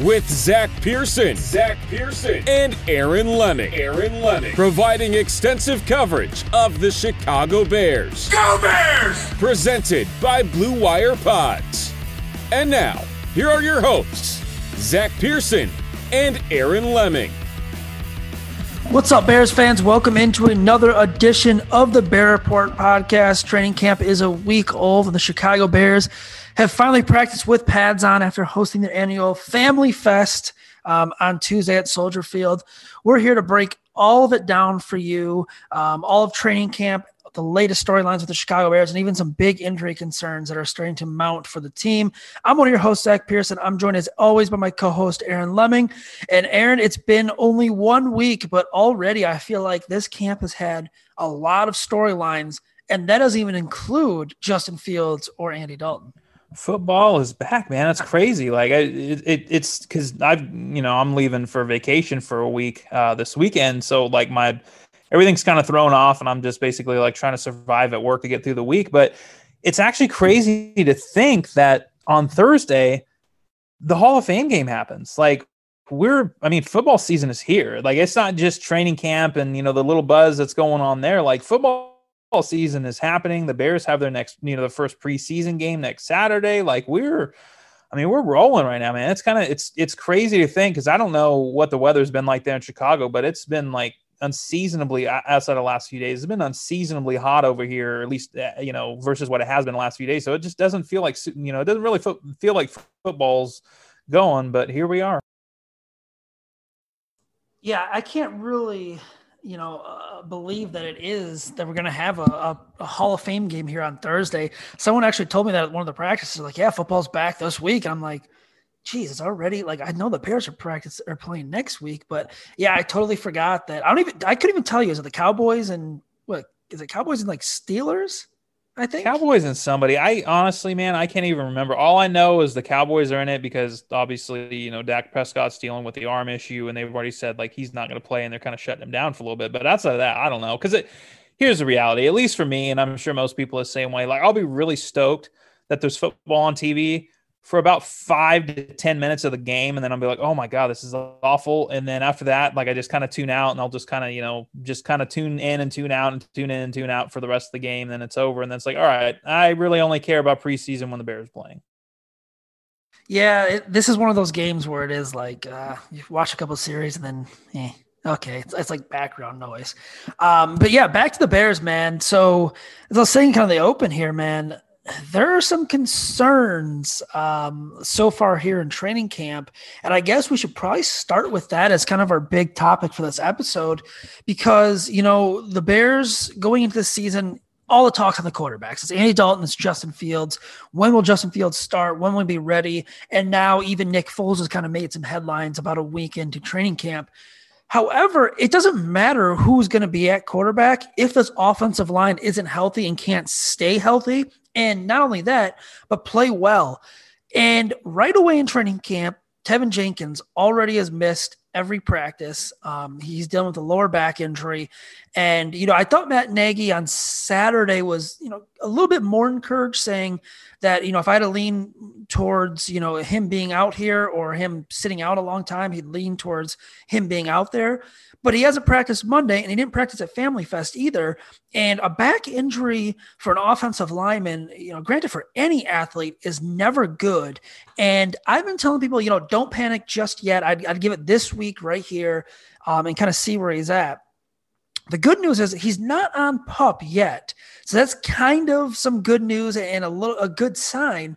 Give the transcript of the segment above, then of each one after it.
with Zach Pearson, Zach Pearson, and Aaron Leming. Aaron Leming, providing extensive coverage of the Chicago Bears. Go Bears! Presented by Blue Wire Pods. And now, here are your hosts, Zach Pearson and Aaron Leming. What's up, Bears fans? Welcome into another edition of the Bear Report podcast. Training camp is a week old, and the Chicago Bears have finally practiced with pads on after hosting their annual Family Fest um, on Tuesday at Soldier Field. We're here to break all of it down for you, um, all of training camp, the latest storylines with the Chicago Bears, and even some big injury concerns that are starting to mount for the team. I'm one of your hosts, Zach Pearson. I'm joined as always by my co-host Aaron Leming. And Aaron, it's been only one week, but already I feel like this camp has had a lot of storylines, and that doesn't even include Justin Fields or Andy Dalton football is back man. It's crazy. Like I, it, it it's because i've you know i'm leaving for vacation for a week uh this weekend. So like my everything's kind of thrown off and i'm just basically like trying to survive at work to get through the week. But it's actually crazy to think that on thursday the hall of fame game happens. Like we're i mean football season is here. Like it's not just training camp and you know the little buzz that's going on there. Like football season is happening. The Bears have their next, you know, the first preseason game next Saturday. Like we're, I mean, we're rolling right now, man. It's kind of it's it's crazy to think because I don't know what the weather's been like there in Chicago, but it's been like unseasonably outside of the last few days. It's been unseasonably hot over here, at least uh, you know versus what it has been the last few days. So it just doesn't feel like you know it doesn't really feel like football's going, but here we are. Yeah, I can't really you know, uh, believe that it is that we're going to have a, a, a, Hall of Fame game here on Thursday. Someone actually told me that at one of the practices, like, yeah, football's back this week. I'm like, geez, it's already like I know the Bears are practice are playing next week, but yeah, I totally forgot that. I don't even I couldn't even tell you is it the Cowboys and what is it Cowboys and like Steelers? I think Cowboys and somebody. I honestly, man, I can't even remember. All I know is the Cowboys are in it because obviously, you know, Dak Prescott's dealing with the arm issue, and they've already said like he's not going to play, and they're kind of shutting him down for a little bit. But outside of that, I don't know because it. Here's the reality, at least for me, and I'm sure most people are the same way. Like, I'll be really stoked that there's football on TV for about five to 10 minutes of the game. And then I'll be like, oh my God, this is awful. And then after that, like I just kind of tune out and I'll just kind of, you know, just kind of tune in and tune out and tune in and tune out for the rest of the game. Then it's over. And then it's like, all right, I really only care about preseason when the Bears playing. Yeah, it, this is one of those games where it is like uh, you watch a couple series and then, eh, okay, it's, it's, like background noise. Um, but yeah, back to the Bears, man. So as I was saying, kind of the open here, man there are some concerns um, so far here in training camp. And I guess we should probably start with that as kind of our big topic for this episode because, you know, the Bears going into the season, all the talks on the quarterbacks. It's Andy Dalton, it's Justin Fields. When will Justin Fields start? When will he be ready? And now even Nick Foles has kind of made some headlines about a week into training camp. However, it doesn't matter who's going to be at quarterback if this offensive line isn't healthy and can't stay healthy. And not only that, but play well. And right away in training camp, Teven Jenkins already has missed every practice. Um, he's dealing with a lower back injury. And, you know, I thought Matt Nagy on Saturday was, you know, a little bit more encouraged, saying that, you know, if I had to lean towards, you know, him being out here or him sitting out a long time, he'd lean towards him being out there but he hasn't practiced Monday and he didn't practice at Family Fest either. And a back injury for an offensive lineman, you know, granted for any athlete is never good. And I've been telling people, you know, don't panic just yet. I'd, I'd give it this week right here um, and kind of see where he's at. The good news is he's not on pup yet. So that's kind of some good news and a little a good sign.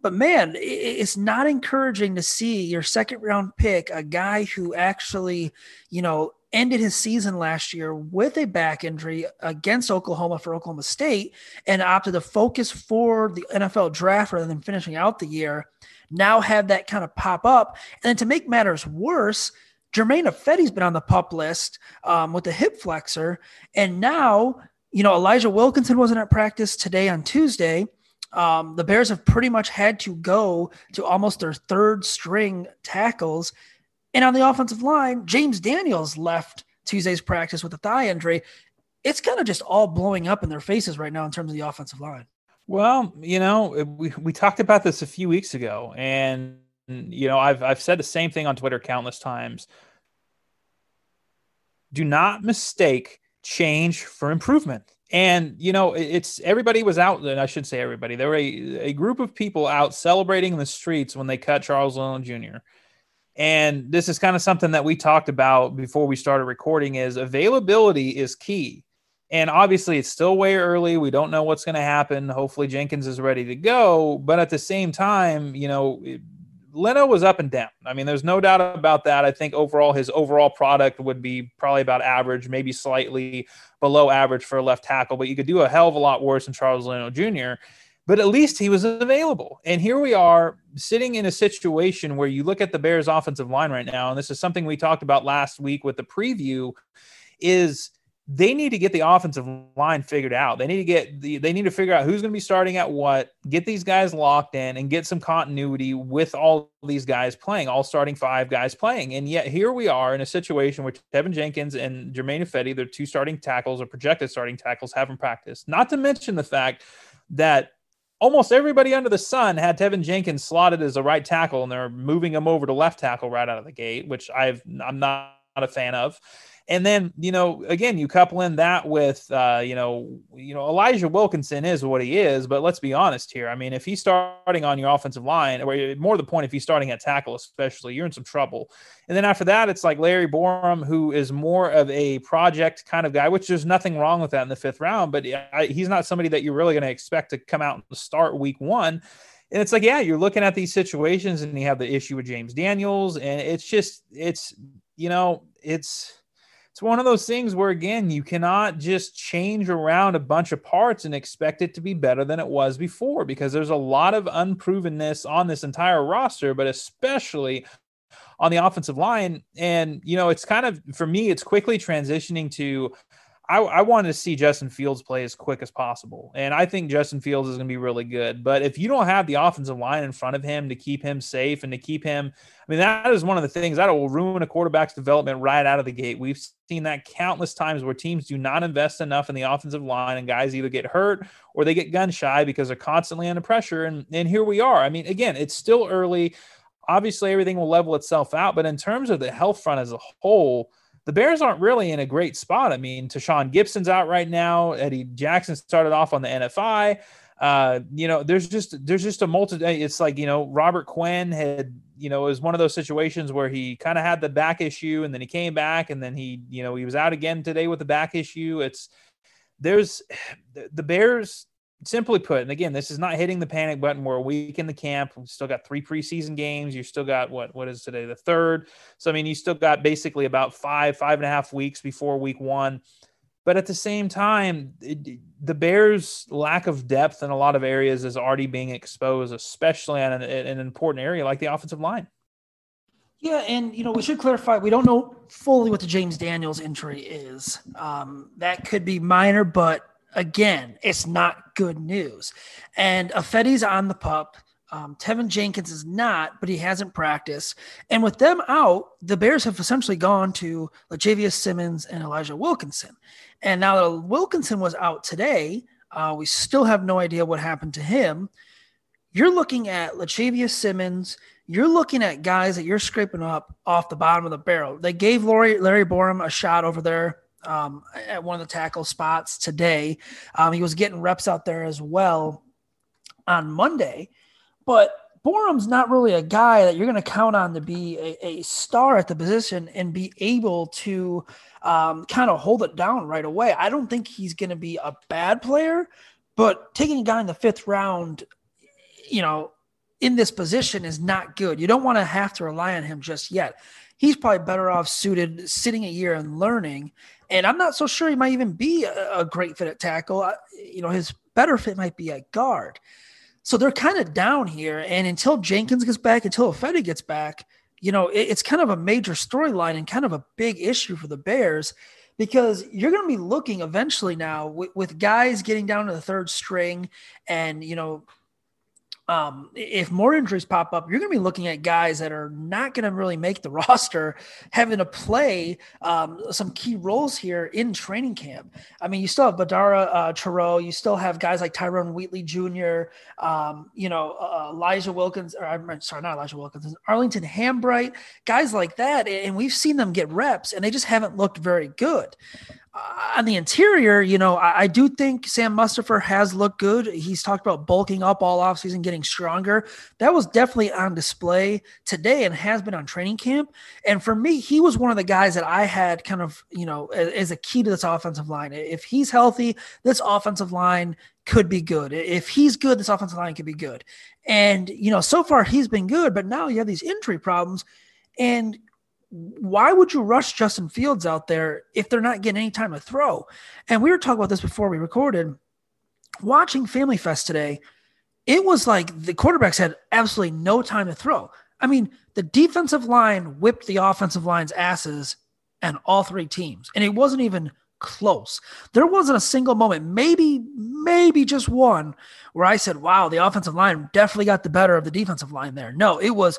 But man, it's not encouraging to see your second round pick, a guy who actually, you know, ended his season last year with a back injury against Oklahoma for Oklahoma State and opted to focus for the NFL draft rather than finishing out the year. Now have that kind of pop up. And then to make matters worse, Germain Ifedi's been on the pup list um, with the hip flexor. And now, you know, Elijah Wilkinson wasn't at practice today on Tuesday. Um, the Bears have pretty much had to go to almost their third string tackles. And on the offensive line, James Daniels left Tuesday's practice with a thigh injury. It's kind of just all blowing up in their faces right now in terms of the offensive line. Well, you know, we, we talked about this a few weeks ago, and you know, I've I've said the same thing on Twitter countless times. Do not mistake change for improvement. And you know it's everybody was out i should say everybody there were a, a group of people out celebrating in the streets when they cut charles leno jr and this is kind of something that we talked about before we started recording is availability is key and obviously it's still way early we don't know what's going to happen hopefully jenkins is ready to go but at the same time you know Leno was up and down. I mean, there's no doubt about that. I think overall his overall product would be probably about average, maybe slightly below average for a left tackle, but you could do a hell of a lot worse than Charles Leno Jr. But at least he was available. And here we are sitting in a situation where you look at the Bears offensive line right now, and this is something we talked about last week with the preview, is – they need to get the offensive line figured out. They need to get the they need to figure out who's going to be starting at what, get these guys locked in and get some continuity with all these guys playing, all starting five guys playing. And yet here we are in a situation where Teven Jenkins and Germain Ifedi, their two starting tackles or projected starting tackles, haven't practiced. Not to mention the fact that almost everybody under the sun had Teven Jenkins slotted as a right tackle, and they're moving him over to left tackle right out of the gate, which I've I'm not a fan of. And then, you know, again, you couple in that with, uh, you know, you know, Elijah Wilkinson is what he is, but let's be honest here. I mean, if he's starting on your offensive line, or more the point, if he's starting at tackle, especially, you're in some trouble. And then after that, it's like Larry Borom, who is more of a project kind of guy, which there's nothing wrong with that in the fifth round, but he's not somebody that you're really going to expect to come out and start week one. And it's like, yeah, you're looking at these situations and you have the issue with James Daniels, and it's just, it's, you know, it's, it's one of those things where again you cannot just change around a bunch of parts and expect it to be better than it was before because there's a lot of unprovenness on this entire roster but especially on the offensive line. And you know it's kind of for me it's quickly transitioning to I, I wanted to see Justin Fields play as quick as possible. And I think Justin Fields is going to be really good. But if you don't have the offensive line in front of him to keep him safe and to keep him, I mean, that is one of the things that will ruin a quarterback's development right out of the gate. We've seen that countless times where teams do not invest enough in the offensive line and guys either get hurt or they get gun shy because they're constantly under pressure. And, and here we are. I mean, again, it's still early. Obviously, everything will level itself out. But in terms of the health front as a whole, the Bears aren't really in a great spot. I mean, Tashaun Gipson's out right now. Eddie Jackson started off on the NFI. Uh, you know, there's just there's just a multi. It's like you know, Robert Quinn had you know it was one of those situations where he kind of had the back issue and then he came back and then he you know he was out again today with the back issue. It's there's the Bears simply put, and again, this is not hitting the panic button. We're a week in the camp. We've still got three preseason games. You still got what? What is today? The third. So I mean, you still got basically about five, five and a half weeks before week one. But at the same time, it, the Bears' lack of depth in a lot of areas is already being exposed, especially on an, an important area like the offensive line. Yeah, and you know we should clarify we don't know fully what the James Daniels injury is. Um, that could be minor, but again, it's not good news. And Ifedi's on the pup. Um, Teven Jenkins is not, but he hasn't practiced. And with them out, the Bears have essentially gone to Lachavious Simmons and Elijah Wilkinson. And now that Wilkinson was out today, uh, we still have no idea what happened to him. You're looking at Lachavious Simmons. You're looking at guys that you're scraping up off the bottom of the barrel. They gave Larry, Larry Borom a shot over there um, at one of the tackle spots today. Um, he was getting reps out there as well on Monday, but Borom's not really a guy that you're going to count on to be a, a, star at the position and be able to um, kind of hold it down right away. I don't think he's going to be a bad player, but taking a guy in the fifth round, you know, in this position is not good. You don't want to have to rely on him just yet. He's probably better off suited sitting a year and learning. And I'm not so sure he might even be a, a great fit at tackle. You know, his better fit might be at guard. So they're kind of down here. And until Jenkins gets back, until Ifedi gets back, you know, it, it's kind of a major storyline and kind of a big issue for the Bears because you're going to be looking eventually now with, with guys getting down to the third string and, you know, um, if more injuries pop up, you're going to be looking at guys that are not going to really make the roster, having to play um, some key roles here in training camp. I mean, you still have Badara uh, you still have guys like Tyrone Wheatley Jr., um, you know, uh, Elijah Wilkins, or I'm sorry, not Elijah Wilkins, Arlington Hambright, guys like that. And we've seen them get reps and they just haven't looked very good uh, on the interior, you know, I, I, do think Sam Mustipher has looked good. He's talked about bulking up all offseason, getting stronger. That was definitely on display today and has been on training camp. And for me, he was one of the guys that I had kind of, you know, as, as a key to this offensive line. If he's healthy, this offensive line could be good. If he's good, this offensive line could be good. And, you know, so far he's been good, but now you have these injury problems. And why would you rush Justin Fields out there if they're not getting any time to throw? And we were talking about this before we recorded. Watching Family Fest today, it was like the quarterbacks had absolutely no time to throw. I mean, the defensive line whipped the offensive line's asses and all three teams, and it wasn't even close. There wasn't a single moment, maybe, maybe just one, where I said, wow, the offensive line definitely got the better of the defensive line there. No, it was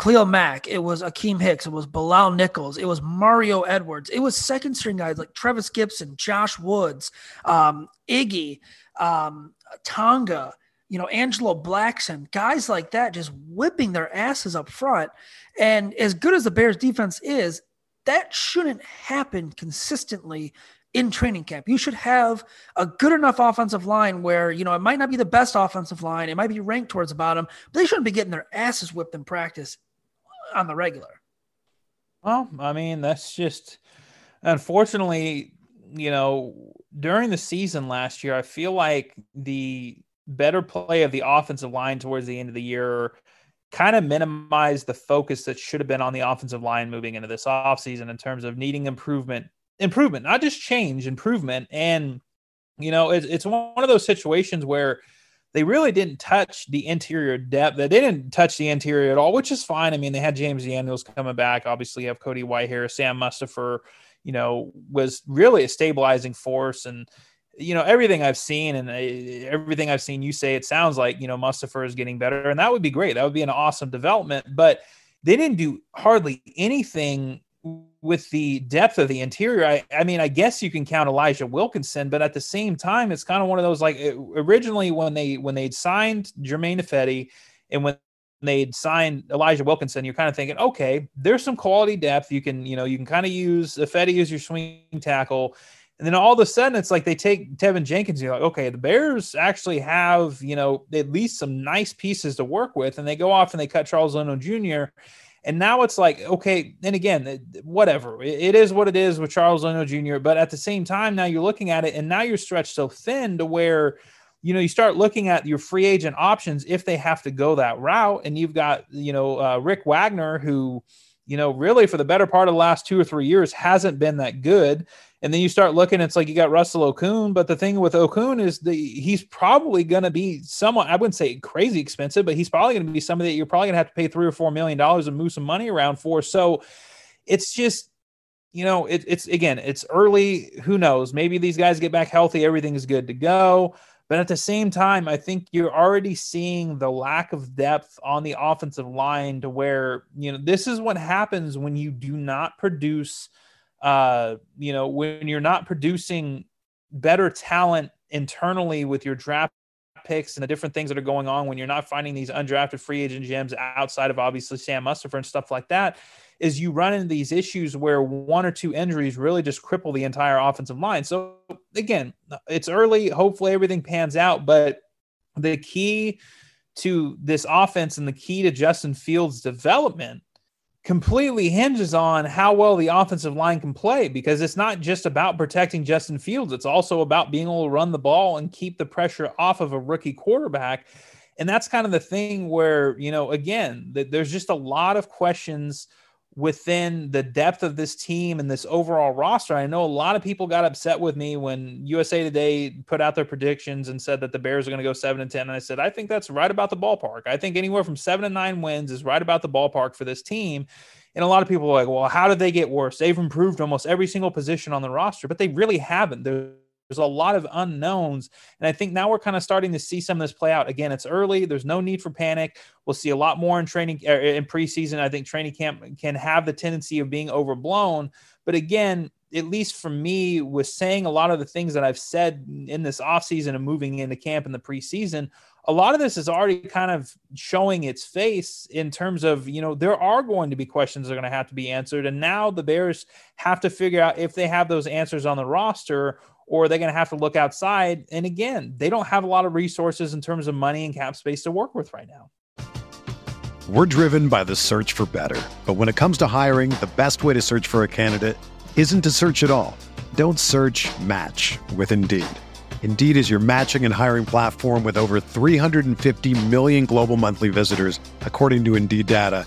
Khalil Mack, it was Akiem Hicks, it was Bilal Nichols, it was Mario Edwards, it was second string guys like Trevis Gipson, Josh Woods, um, Iggy, um, Tonga, you know, Angelo Blackson, guys like that just whipping their asses up front. And as good as the Bears defense is, that shouldn't happen consistently in training camp. You should have a good enough offensive line where, you know, it might not be the best offensive line, it might be ranked towards the bottom, but they shouldn't be getting their asses whipped in practice on the regular. Well, I mean, that's just unfortunately, you know, during the season last year, I feel like the better play of the offensive line towards the end of the year kind of minimized the focus that should have been on the offensive line moving into this offseason in terms of needing improvement, improvement, not just change, improvement. And, you know, it's, it's one of those situations where they really didn't touch the interior depth. They didn't touch the interior at all, which is fine. I mean, they had James Daniels coming back. Obviously, you have Cody Whitehair, Sam Mustipher, you know, was really a stabilizing force. And, you know, everything I've seen and uh, everything I've seen you say, it sounds like, you know, Mustipher is getting better. And that would be great. That would be an awesome development. But they didn't do hardly anything with the depth of the interior, I, I mean, I guess you can count Elijah Wilkinson, but at the same time, it's kind of one of those like eh, originally when they when they'd signed Germain Ifedi and when they'd signed Elijah Wilkinson, you're kind of thinking, okay, there's some quality depth. You can, you know, you can kind of use Ifedi as your swing tackle. And then all of a sudden, it's like they take Teven Jenkins. You're like, okay, the Bears actually have, you know, at least some nice pieces to work with. And they go off and they cut Charles Leno Jr. And now it's like, okay, and again, whatever. It is what it is with Charles Leno Jr. But at the same time, now you're looking at it and now you're stretched so thin to where, you know, you start looking at your free agent options if they have to go that route. And you've got, you know, uh, Rick Wagner, who, you know, really for the better part of the last two or three years hasn't been that good. And then you start looking, it's like you got Russell Okung. but the thing with Okung is the he's probably going to be somewhat, I wouldn't say crazy expensive, but he's probably going to be somebody that you're probably going to have to pay three or four million dollars and move some money around for. So it's just, you know, it, it's again, it's early. Who knows? Maybe these guys get back healthy, everything is good to go. But at the same time, I think you're already seeing the lack of depth on the offensive line to where, you know, this is what happens when you do not produce, uh, you know, when you're not producing better talent internally with your draft picks and the different things that are going on when you're not finding these undrafted free agent gems outside of obviously Sam Mustipher and stuff like that is you run into these issues where one or two injuries really just cripple the entire offensive line. So again, it's early. Hopefully everything pans out, but the key to this offense and the key to Justin Fields' development completely hinges on how well the offensive line can play because it's not just about protecting Justin Fields. It's also about being able to run the ball and keep the pressure off of a rookie quarterback. And that's kind of the thing where, you know, again, that there's just a lot of questions within the depth of this team and this overall roster. I know a lot of people got upset with me when USA Today put out their predictions and said that the Bears are going to go 7 and 10 and I said I think that's right about the ballpark. I think anywhere from 7 and 9 wins is right about the ballpark for this team. And a lot of people are like, "Well, how did they get worse? They've improved almost every single position on the roster, but they really haven't. They're there's a lot of unknowns. And I think now we're kind of starting to see some of this play out. Again, it's early. There's no need for panic. We'll see a lot more in training er, in preseason. I think training camp can have the tendency of being overblown. But again, at least for me, with saying a lot of the things that I've said in this offseason and moving into camp in the preseason, a lot of this is already kind of showing its face in terms of, you know, there are going to be questions that are going to have to be answered. And now the Bears have to figure out if they have those answers on the roster or they're going to have to look outside. And again, they don't have a lot of resources in terms of money and cap space to work with right now. We're driven by the search for better. But when it comes to hiring, the best way to search for a candidate isn't to search at all. Don't search match with Indeed. Indeed is your matching and hiring platform with over 350 million global monthly visitors, according to Indeed data,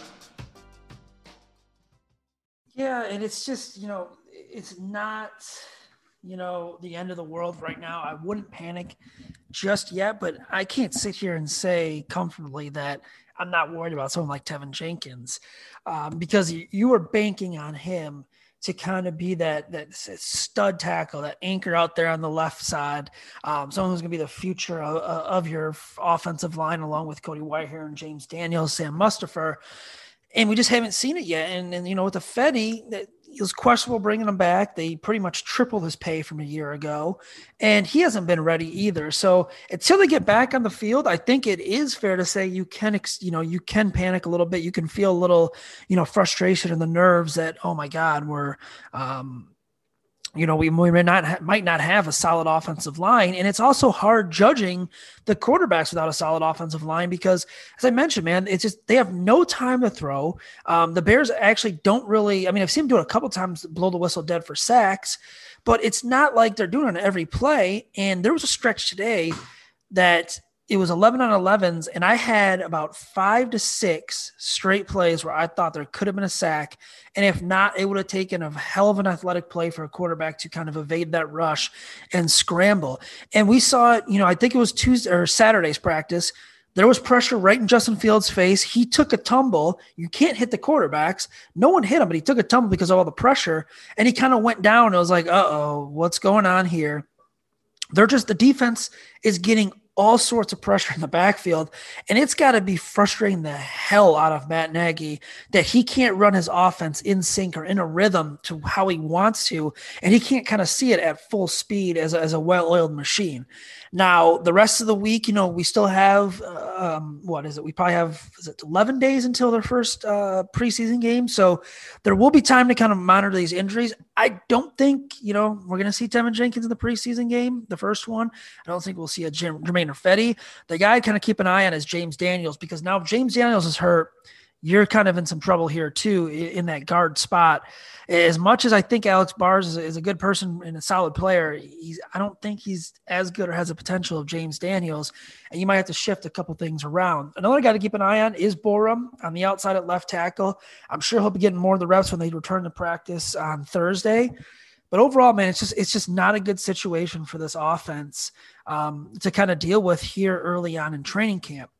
Yeah, and it's just, you know, it's not, you know, the end of the world right now. I wouldn't panic just yet, but I can't sit here and say comfortably that I'm not worried about someone like Teven Jenkins um, because you, are banking on him to kind of be that that stud tackle, that anchor out there on the left side, um, someone who's going to be the future of, of, your offensive line, along with Cody Whitehair and James Daniels, Sam Mustipher and we just haven't seen it yet. And, and you know, with Ifedi, that it was questionable bringing him back. They pretty much tripled his pay from a year ago, and he hasn't been ready either. So until they get back on the field, I think it is fair to say you can, you know, you can panic a little bit. You can feel a little, you know, frustration in the nerves that oh my God, we're um, you know, we, we may not ha- might not have a solid offensive line, and it's also hard judging the quarterbacks without a solid offensive line because, as I mentioned, man, it's just they have no time to throw. Um, the Bears actually don't really. I mean, I've seen them do it a couple times, blow the whistle dead for sacks, but it's not like they're doing it on every play. And there was a stretch today that it was 11 on 11s and i had about five to six straight plays where i thought there could have been a sack and if not it would have taken a hell of an athletic play for a quarterback to kind of evade that rush and scramble and we saw it you know i think it was tuesday or saturday's practice there was pressure right in Justin Fields' face. He took a tumble. You can't hit the quarterbacks. No one hit him, but he took a tumble because of all the pressure. And he kind of went down. It was like, uh oh, what's going on here? They're just, the defense is getting all sorts of pressure in the backfield. And it's got to be frustrating the hell out of Matt Nagy that he can't run his offense in sync or in a rhythm to how he wants to. And he can't kind of see it at full speed as a, as a well oiled machine. Now, the rest of the week, you know, we still have um, what is it? We probably have is it 11 days until their first uh, preseason game. So there will be time to kind of monitor these injuries. I don't think, you know, we're going to see Teven Jenkins in the preseason game, the first one. I don't think we'll see a Jim, Germain Ifedi. The guy I kind of keep an eye on is James Daniels because now if James Daniels is hurt, you're kind of in some trouble here too in that guard spot as much as I think Alex Bars is a, is a, good person and a solid player, he's I don't think he's as good or has the potential of James Daniels, and you might have to shift a couple things around. Another guy to keep an eye on is Borom on the outside at left tackle. I'm sure he'll be getting more of the reps when they return to practice on Thursday. But overall, man, it's just it's just not a good situation for this offense um, to kind of deal with here early on in training camp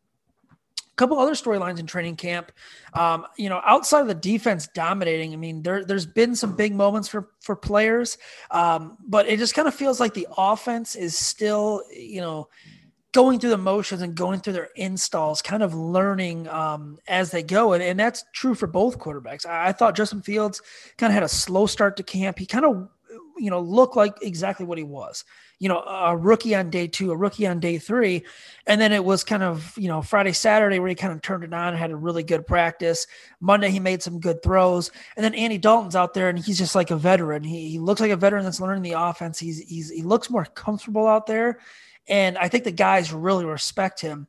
couple other storylines in training camp. Um, you know, outside of the defense dominating, I mean, there there's been some big moments for for players, um, but it just kind of feels like the offense is still, you know, going through the motions and going through their installs, kind of learning um, as they go, and, and that's true for both quarterbacks. I, I thought Justin Fields kind of had a slow start to camp. He kind of, you know, looked like exactly what he was you know, a rookie on day two, a rookie on day three. And then it was kind of, you know, Friday, Saturday where he kind of turned it on, had a really good practice. Monday, he made some good throws. And then Andy Dalton's out there and he's just like a veteran. He, he looks like a veteran that's learning the offense. He's, he's, he looks more comfortable out there. And I think the guys really respect him.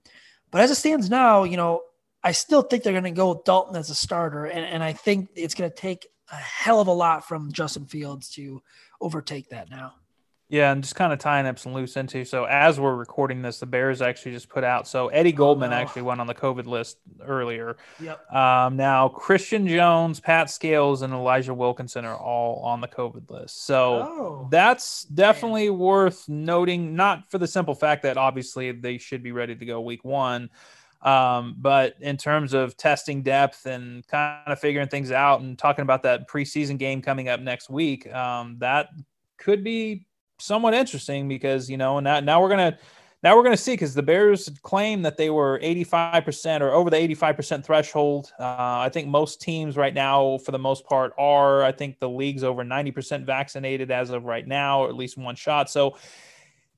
But as it stands now, you know, I still think they're going to go with Dalton as a starter. And, and I think it's going to take a hell of a lot from Justin Fields to overtake that now. Yeah, and just kind of tying up some loose into. So as we're recording this, the Bears actually just put out. So Eddie Goldman oh, no. actually went on the COVID list earlier. Yep. Um, now Christian Jones, Pat Scales, and Elijah Wilkinson are all on the COVID list. So oh, that's definitely man. worth noting. Not for the simple fact that obviously they should be ready to go week one. Um, but in terms of testing depth and kind of figuring things out and talking about that preseason game coming up next week, um, that could be somewhat interesting because you know now now we're gonna now we're gonna see because the Bears claim that they were 85% or over the 85% threshold. Uh, I think most teams right now, for the most part, are. I think the league's over 90% vaccinated as of right now, or at least one shot. So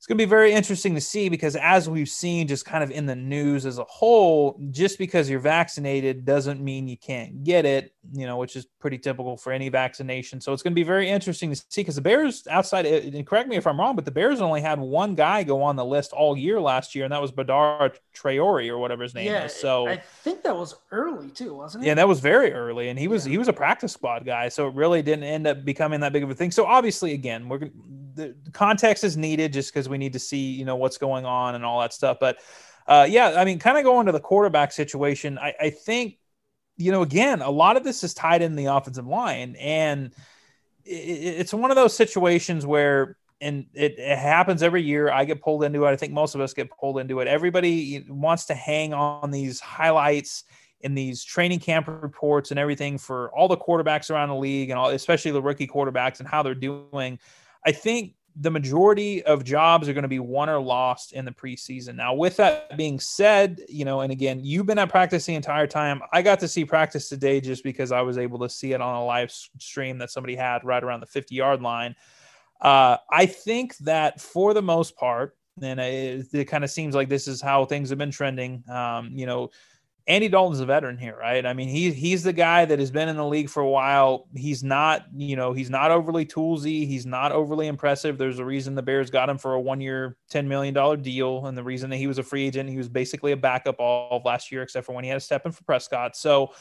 it's going to be very interesting to see because as we've seen just kind of in the news as a whole just because you're vaccinated doesn't mean you can't get it you know which is pretty typical for any vaccination. So it's going to be very interesting to see because the bears outside and correct me if i'm wrong but the bears only had one guy go on the list all year last year and that was Badara Traore or whatever his name yeah, is. So i think that was early too wasn't it? Yeah that was very early and he was yeah. he was a practice squad guy so it really didn't end up becoming that big of a thing. So obviously again we're the context is needed just because we need to see you know what's going on and all that stuff. But uh, yeah, I mean, kind of going to the quarterback situation, I, I think you know again a lot of this is tied in the offensive line, and it, it's one of those situations where and it, it, happens every year. I get pulled into it. I think most of us get pulled into it. Everybody wants to hang on these highlights in these training camp reports and everything for all the quarterbacks around the league and all, especially the rookie quarterbacks and how they're doing. I think the majority of jobs are going to be won or lost in the preseason. Now, with that being said, you know, and again, you've been at practice the entire time. I got to see practice today just because I was able to see it on a live stream that somebody had right around the 50 yard line. Uh, I think that for the most part, and it, it kind of seems like this is how things have been trending. Um, you know, Andy Dalton's a veteran here, right? I mean, he he's the guy that has been in the league for a while. He's not, you know, he's not overly toolsy. He's not overly impressive. There's a reason the Bears got him for a one-year, ten million dollar deal, and the reason that he was a free agent, he was basically a backup all of last year, except for when he had to step in for Prescott. So,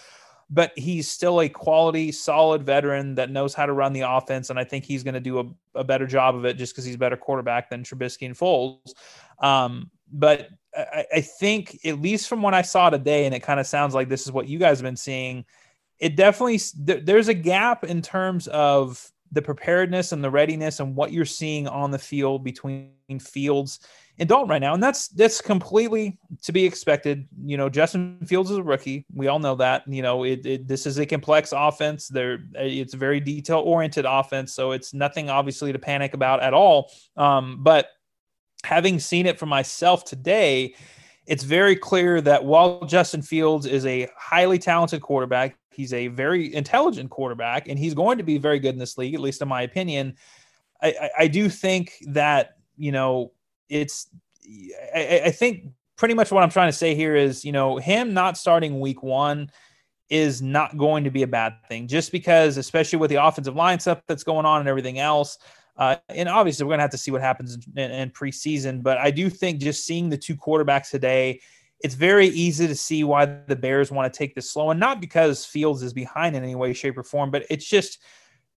but he's still a quality, solid veteran that knows how to run the offense, and I think he's going to do a, a, better job of it just because he's a better quarterback than Trubisky and Foles. Um, but I, I think, at least from what I saw today, and it kind of sounds like this is what you guys have been seeing, it definitely there's a gap in terms of the preparedness and the readiness and what you're seeing on the field between Fields and Dalton right now, and that's that's completely to be expected. You know, Justin Fields is a rookie. We all know that. You know, it, it this is a complex offense. There, it's a very detail oriented offense, so it's nothing obviously to panic about at all. Um, but having seen it for myself today, it's very clear that while Justin Fields is a highly talented quarterback, he's a very intelligent quarterback, and he's going to be very good in this league, at least in my opinion. I, I, I do think that you know it's. I, I think pretty much what I'm trying to say here is, you know, him not starting week one is not going to be a bad thing, just because, especially with the offensive line stuff that's going on and everything else. Uh, and obviously, we're going to have to see what happens in, in, preseason. But I do think just seeing the two quarterbacks today, it's very easy to see why the Bears want to take this slow. And not because Fields is behind in any way, shape, or form, but it's just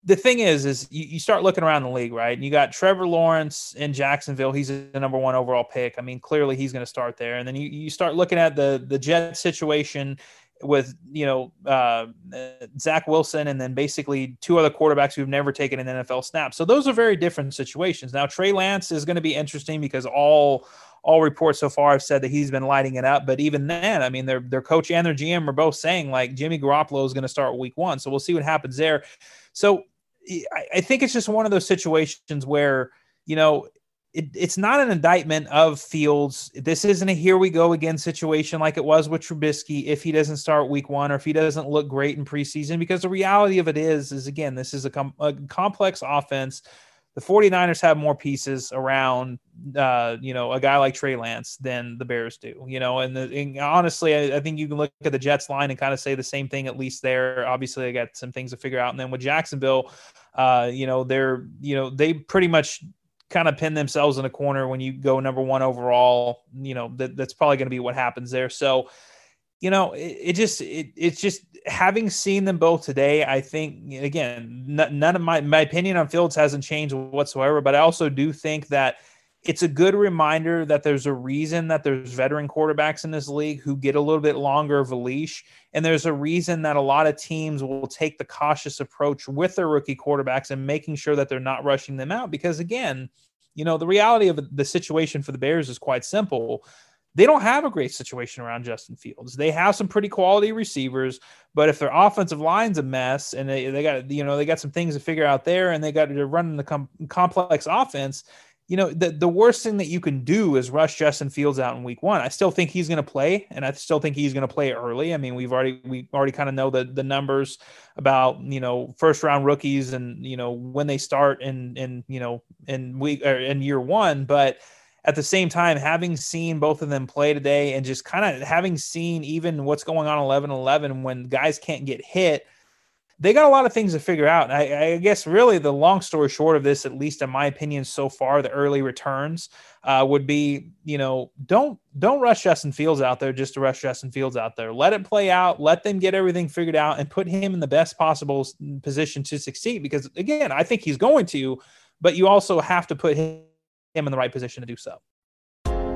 the thing is, is you, you start looking around the league, right? And you got Trevor Lawrence in Jacksonville. He's the number one overall pick. I mean, clearly he's going to start there. And then you, you start looking at the the Jet situation with you know uh, Zach Wilson and then basically two other quarterbacks who've never taken an NFL snap. So those are very different situations. Now Trey Lance is going to be interesting because all all reports so far have said that he's been lighting it up. But even then, I mean, their their coach and their GM are both saying like Jimmy Garoppolo is going to start week one. So we'll see what happens there. So I, I think it's just one of those situations where you know it, it's not an indictment of Fields. This isn't a here we go again situation like it was with Trubisky if he doesn't start week one or if he doesn't look great in preseason, because the reality of it is, is again, this is a, com- a complex offense. The 49ers have more pieces around, uh, you know, a guy like Trey Lance than the Bears do, you know, and, the, and honestly, I, I, think you can look at the Jets line and kind of say the same thing, at least there. Obviously, I got some things to figure out. And then with Jacksonville, uh, you know, they're, you know, they pretty much kind of pin themselves in a corner when you go number one overall. You know that that's probably going to be what happens there. So, you know, it, it just it, it's just having seen them both today. I think again, n- none of my my opinion on Fields hasn't changed whatsoever. But I also do think that it's a good reminder that there's a reason that there's veteran quarterbacks in this league who get a little bit longer of a leash. And there's a reason that a lot of teams will take the cautious approach with their rookie quarterbacks and making sure that they're not rushing them out. Because again, you know, the reality of the situation for the Bears is quite simple. They don't have a great situation around Justin Fields. They have some pretty quality receivers, but if their offensive line's a mess and they, they got, you know, they got some things to figure out there and they got to run the com- complex offense, you know, the, the worst thing that you can do is rush Justin Fields out in week one. I still think he's going to play, and I still think he's going to play early. I mean, we've already we already kind of know the the numbers about you know first round rookies and you know when they start in in you know in week or in year one, but at the same time, having seen both of them play today and just kind of having seen even what's going on 11 11 when guys can't get hit they got a lot of things to figure out. I, I, guess really the long story short of this, at least in my opinion so far, the early returns uh, would be, you know, don't don't rush Justin Fields out there just to rush Justin Fields out there. Let it play out. Let them get everything figured out and put him in the best possible position to succeed. Because again, I think he's going to, but you also have to put him in the right position to do so.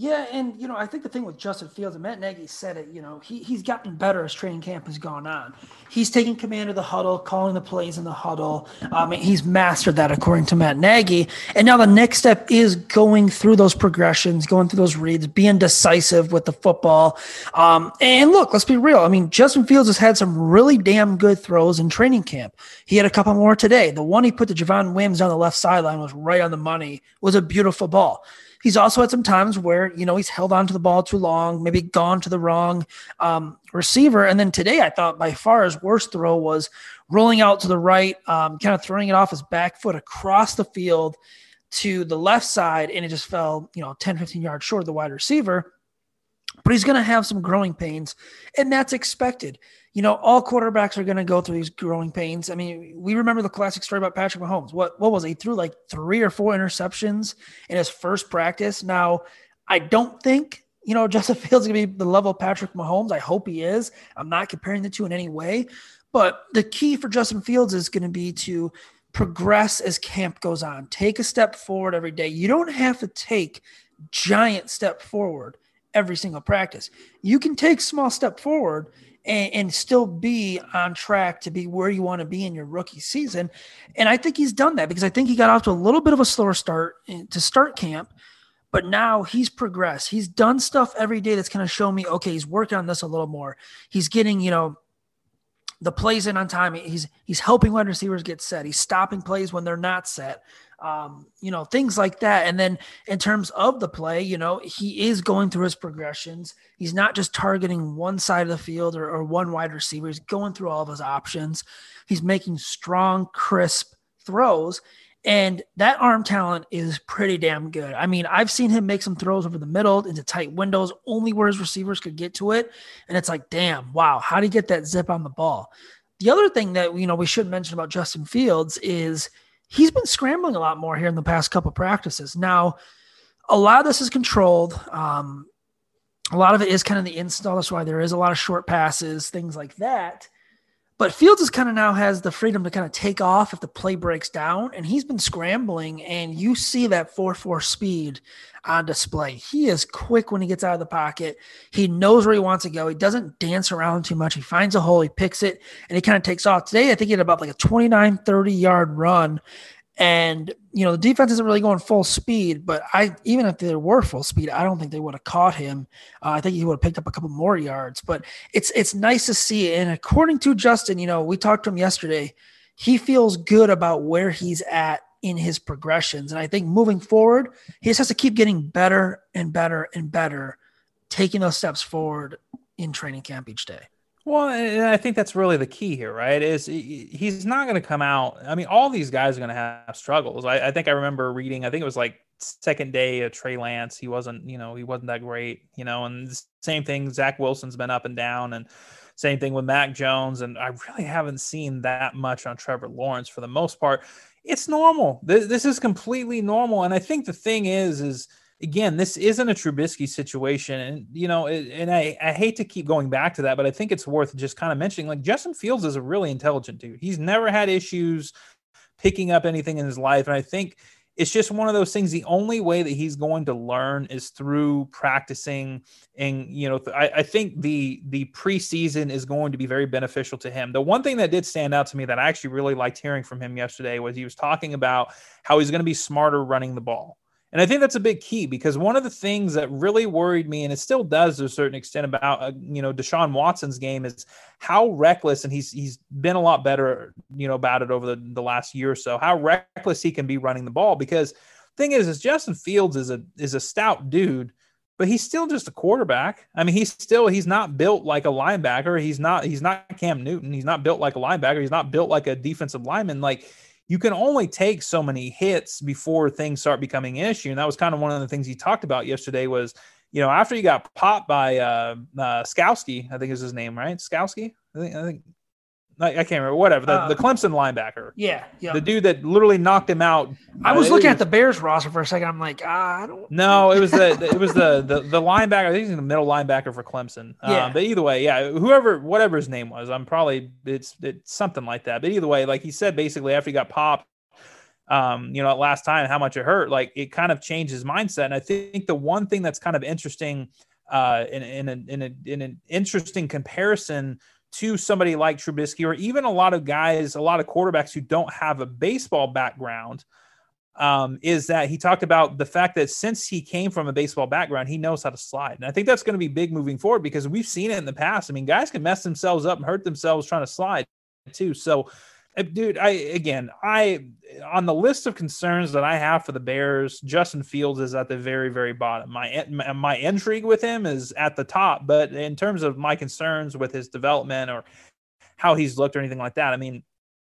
Yeah, and you know, I think the thing with Justin Fields and Matt Nagy said it. You know, he he's gotten better as training camp has gone on. He's taking command of the huddle, calling the plays in the huddle. Um, he's mastered that, according to Matt Nagy. And now the next step is going through those progressions, going through those reads, being decisive with the football. Um, and look, let's be real. I mean, Justin Fields has had some really damn good throws in training camp. He had a couple more today. The one he put to Javon Wims on the left sideline was right on the money. Was a beautiful ball. He's also had some times where, you know, he's held on to the ball too long, maybe gone to the wrong um, receiver. And then today, I thought by far his worst throw was rolling out to the right, um, kind of throwing it off his back foot across the field to the left side, and it just fell, you know, 10, 15 yards short of the wide receiver. But he's going to have some growing pains, and that's expected. You know, all quarterbacks are going to go through these growing pains. I mean, we remember the classic story about Patrick Mahomes. What what was he threw like three or four interceptions in his first practice? Now, I don't think you know Justin Fields is going to be the level of Patrick Mahomes. I hope he is. I'm not comparing the two in any way, but the key for Justin Fields is going to be to progress as camp goes on. Take a step forward every day. You don't have to take giant step forward every single practice. You can take small step forward and, and still be on track to be where you want to be in your rookie season. And I think he's done that because I think he got off to a little bit of a slower start eh, to start camp. But now he's progressed. He's done stuff every day that's kind of shown me, okay, he's working on this a little more. He's getting, you know, the plays in on time. He's he's helping wide receivers get set. He's stopping plays when they're not set. Um, you know, things like that. And then in terms of the play, you know, he is going through his progressions. He's not just targeting one side of the field or, or one wide receiver. He's going through all of his options. He's making strong, crisp throws. And that arm talent is pretty damn good. I mean, I've seen him make some throws over the middle into tight windows, only where his receivers could get to it. And it's like, damn, wow, how do you get that zip on the ball? The other thing that you know we should mention about Justin Fields is he's been scrambling a lot more here in the past couple practices. Now, a lot of this is controlled. Um, a lot of it is kind of the install. That's why there is a lot of short passes, things like that. But Fields is kind of now has the freedom to kind of take off if the play breaks down, and he's been scrambling, and you see that four four speed on display. He is quick when he gets out of the pocket. He knows where he wants to go. He doesn't dance around too much. He finds a hole, he picks it, and he kind of takes off. Today, I think he had about like a 29, 30 yard run, and you know, the defense isn't really going full speed, but I even if they were full speed, I don't think they would have caught him. Uh, I think he would have picked up a couple more yards. But it's it's nice to see. And according to Justin, you know, we talked to him yesterday. He feels good about where he's at in his progressions. And I think moving forward, he just has to keep getting better and better and better, taking those steps forward in training camp each day. Well, and I think that's really the key here, right? Is he's not going to come out. I mean, all these guys are going to have struggles. I, I, think I remember reading. I think it was like second day of Trey Lance. He wasn't, you know, he wasn't that great, you know. And same thing. Zach Wilson's been up and down, and same thing with Mac Jones. And I really haven't seen that much on Trevor Lawrence for the most part. It's normal. This, this is completely normal. And I think the thing is, is again, this isn't a Trubisky situation. And, you know, and I, I hate to keep going back to that, but I think it's worth just kind of mentioning like Justin Fields is a really intelligent dude. He's never had issues picking up anything in his life. And I think it's just one of those things. The only way that he's going to learn is through practicing. And, you know, I, I think the, the preseason is going to be very beneficial to him. The one thing that did stand out to me that I actually really liked hearing from him yesterday was he was talking about how he's going to be smarter running the ball and I think that's a big key because one of the things that really worried me, and it still does to a certain extent about uh, you know Deshaun Watson's game, is how reckless, and he's he's been a lot better you know about it over the, the last year or so. How reckless he can be running the ball because thing is, is Justin Fields is a is a stout dude, but he's still just a quarterback. I mean, he's still he's not built like a linebacker. He's not he's not Cam Newton. He's not built like a linebacker. He's not built like a defensive lineman. Like you can only take so many hits before things start becoming an issue. And that was kind of one of the things he talked about yesterday was, you know, after he got popped by uh, uh Skalski, I think is his name, right? Skalski. I think, I think I, can't remember. Whatever the, uh, the Clemson linebacker. Yeah, yeah. The dude that literally knocked him out. I was uh, looking was, at the Bears roster for a second. I'm like, ah, I don't. No, it was the it was the the, the linebacker. I think he's the middle linebacker for Clemson. Yeah. Um, but either way, yeah, whoever whatever his name was, I'm probably it's it's something like that. But either way, like he said, basically after he got popped. Um, you know, last time how much it hurt, like it kind of changed his mindset. And I think the one thing that's kind of interesting, uh, in in a, in, a, in an interesting comparison to somebody like Trubisky or even a lot of guys, a lot of quarterbacks who don't have a baseball background, um, is that he talked about the fact that since he came from a baseball background, he knows how to slide. And I think that's going to be big moving forward because we've seen it in the past. I mean, guys can mess themselves up and hurt themselves trying to slide too. So, dude, I again, I on the list of concerns that I have for the Bears, Justin Fields is at the very, very bottom. My my intrigue with him is at the top, but in terms of my concerns with his development or how he's looked or anything like that, I mean,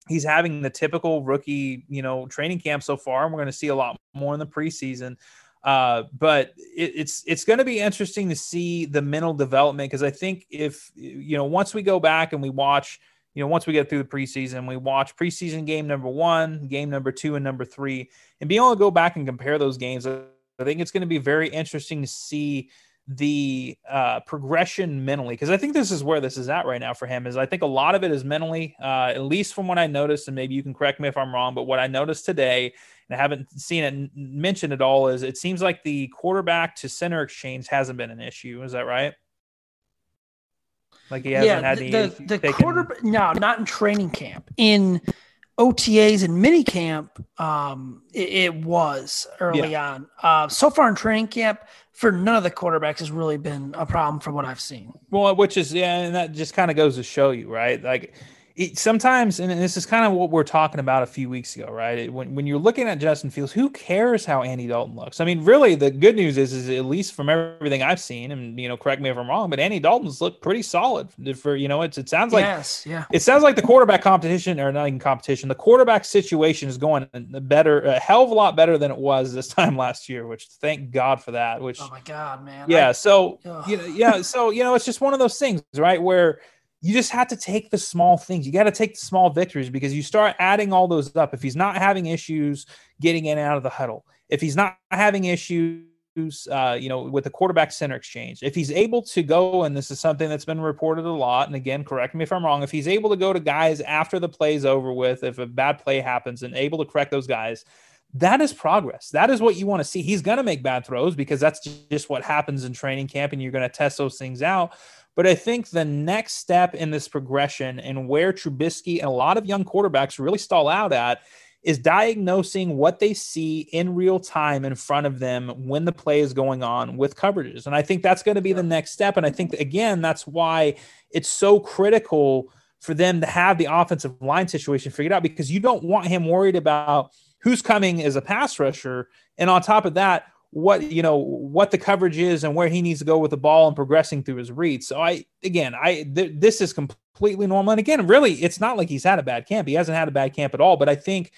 he's having the typical rookie, you know, training camp so far, and we're going to see a lot more in the preseason. Uh, but it, it's it's going to be interesting to see the mental development because I think if you know once we go back and we watch, you know, once we get through the preseason, we watch preseason game number one, game number two, and number three, and be able to go back and compare those games. I think it's going to be very interesting to see the uh, progression mentally because I think this is where this is at right now for him. Is I think a lot of it is mentally, uh, at least from what I noticed, and maybe you can correct me if I'm wrong, but what I noticed today, and I haven't seen it mentioned at all, is it seems like the quarterback to center exchange hasn't been an issue. Is that right? Like he hasn't yeah, had the, the, the taken... quarterback. No, not in training camp. In OTAs and minicamp, um, it, it was early yeah. on. Uh, so far in training camp, for none of the quarterbacks has really been a problem from what I've seen. Well, which is yeah, and that just kind of goes to show you, right? Like it, sometimes, and this is kind of what we're talking about a few weeks ago, right? It, when, when you're looking at Justin Fields, who cares how Andy Dalton looks? I mean, really, the good news is, is at least from everything I've seen, and you know, correct me if I'm wrong, but Andy Dalton's looked pretty solid for you know, it's it sounds like yes, yeah, it sounds like the quarterback competition or not even competition, the quarterback situation is going better, a hell of a lot better than it was this time last year, which thank God for that. Which oh my God, man, yeah. I, so ugh. you know, yeah, so you know, it's just one of those things, right, where you just have to take the small things. You got to take the small victories because you start adding all those up. If he's not having issues getting in and out of the huddle, if he's not having issues, uh, you know, with the quarterback center exchange, if he's able to go, and this is something that's been reported a lot, and again, correct me if I'm wrong, if he's able to go to guys after the play's over with, if a bad play happens and able to correct those guys, that is progress. That is what you want to see. He's going to make bad throws because that's just what happens in training camp, and you're going to test those things out. But I think the next step in this progression and where Trubisky and a lot of young quarterbacks really stall out at is diagnosing what they see in real time in front of them when the play is going on with coverages. And I think that's going to be the next step. And I think, again, that's why it's so critical for them to have the offensive line situation figured out because you don't want him worried about who's coming as a pass rusher. And on top of that, what you know what the coverage is and where he needs to go with the ball and progressing through his reads. So I again, I th- this is completely normal. And again, really, it's not like he's had a bad camp. He hasn't had a bad camp at all. But I think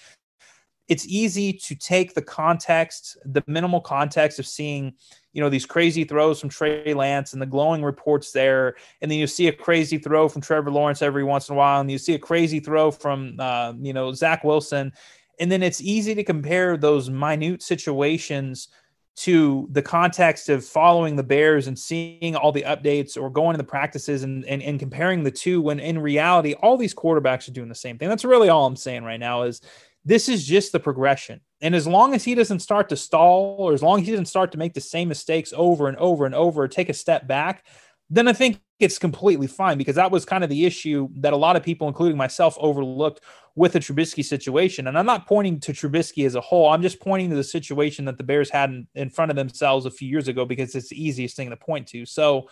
it's easy to take the context, the minimal context of seeing, you know, these crazy throws from Trey Lance and the glowing reports there, and then you see a crazy throw from Trevor Lawrence every once in a while, and you see a crazy throw from, uh, you know, Zach Wilson, and then it's easy to compare those minute situations to the context of following the Bears and seeing all the updates or going to the practices and, and, and comparing the two when in reality, all these quarterbacks are doing the same thing. That's really all I'm saying right now is this is just the progression. And as long as he doesn't start to stall or as long as he doesn't start to make the same mistakes over and over and over, take a step back, then I think it's completely fine because that was kind of the issue that a lot of people, including myself, overlooked with the Trubisky situation. And I'm not pointing to Trubisky as a whole. I'm just pointing to the situation that the Bears had in, in front of themselves a few years ago because it's the easiest thing to point to. So,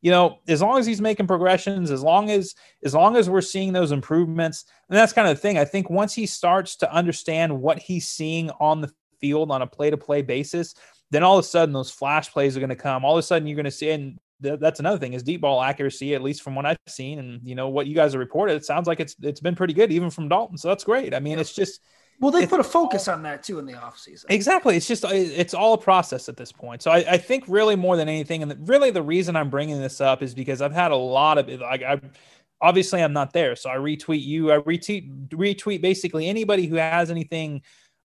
you know, as long as he's making progressions, as long as as long as we're seeing those improvements, and that's kind of the thing. I think once he starts to understand what he's seeing on the field on a play-to-play basis, then all of a sudden those flash plays are going to come. All of a sudden you're going to see, and th- that's another thing is deep ball accuracy, at least from what I've seen, and you know what you guys have reported. It sounds like it's it's been pretty good, even from Dalton. So that's great. I mean, it's just. Well, they put a focus on that too in the offseason. Exactly. It's just it's all a process at this point. So I, I think really more than anything, and really the reason I'm bringing this up is because I've had a lot of like I obviously I'm not there, so I retweet you. I retweet retweet basically anybody who has anything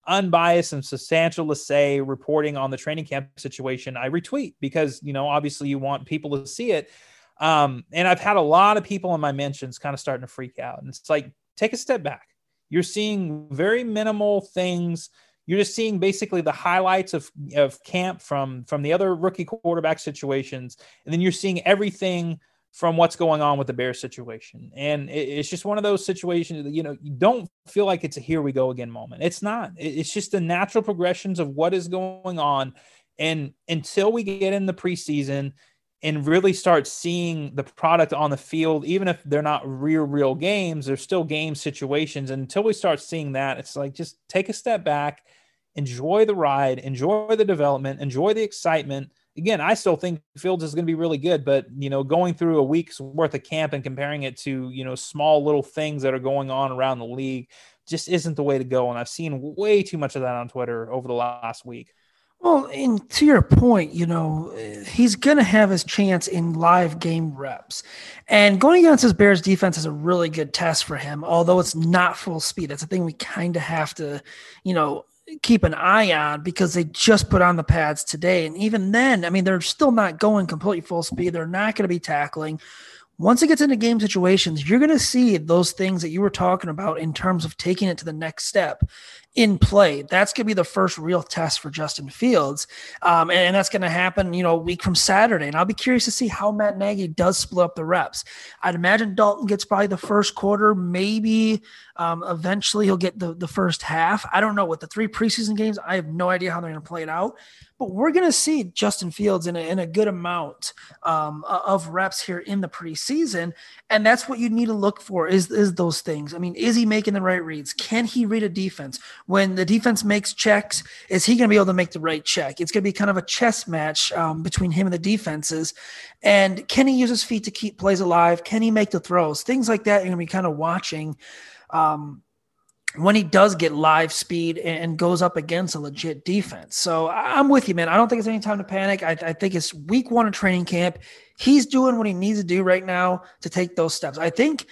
unbiased and substantial to say reporting on the training camp situation, I retweet because, you know, obviously you want people to see it. Um, and I've had a lot of people in my mentions kind of starting to freak out. And it's like, take a step back. You're seeing very minimal things. You're just seeing basically the highlights of, of camp from from the other rookie quarterback situations. And then you're seeing everything from what's going on with the Bears situation. And it's just one of those situations that, you know, you don't feel like it's a here we go again moment. It's not. It's just the natural progressions of what is going on. And until we get in the preseason and really start seeing the product on the field, even if they're not real, real games, they're still game situations. And until we start seeing that, it's like just take a step back, enjoy the ride, enjoy the development, enjoy the excitement again, I still think Fields is going to be really good, but you know, going through a week's worth of camp and comparing it to you know small little things that are going on around the league just isn't the way to go. And I've seen way too much of that on Twitter over the last week. Well, and to your point, you know, he's going to have his chance in live game reps. And going against his Bears defense is a really good test for him, although it's not full speed. That's a thing we kind of have to, you know, keep an eye on because they just put on the pads today. And even then, I mean, they're still not going completely full speed. They're not going to be tackling. Once it gets into game situations, you're going to see those things that you were talking about in terms of taking it to the next step in play. That's going to be the first real test for Justin Fields. Um, and, and, that's going to happen, you know, a week from Saturday. And I'll be curious to see how Matt Nagy does split up the reps. I'd imagine Dalton gets probably the first quarter, maybe um, eventually he'll get the, the first half. I don't know. With the three preseason games, I have no idea how they're going to play it out but we're going to see Justin Fields in a, in a good amount um, of reps here in the preseason. And that's what you need to look for is, is those things. I mean, is he making the right reads? Can he read a defense? When the defense makes checks, is he going to be able to make the right check? It's going to be kind of a chess match um, between him and the defenses. And can he use his feet to keep plays alive? Can he make the throws? Things like that, you're going to be kind of watching. Um, when he does get live speed and goes up against a legit defense. So I'm with you, man. I don't think it's any time to panic. I, I, think it's week one of training camp. He's doing what he needs to do right now to take those steps. I think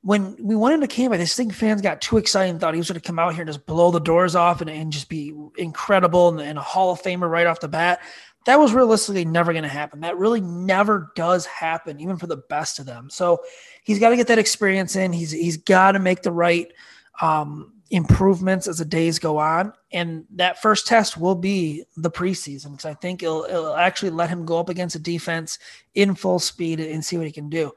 when we went into camp, I just think fans got too excited and thought he was going to come out here and just blow the doors off and, and just be incredible and, and a Hall of Famer right off the bat. That was realistically never going to happen. That really never does happen, even for the best of them. So he's got to get that experience in. He's he's got to make the right – um, improvements as the days go on. And that first test will be the preseason because I think it'll, it'll actually let him go up against a defense in full speed and see what he can do.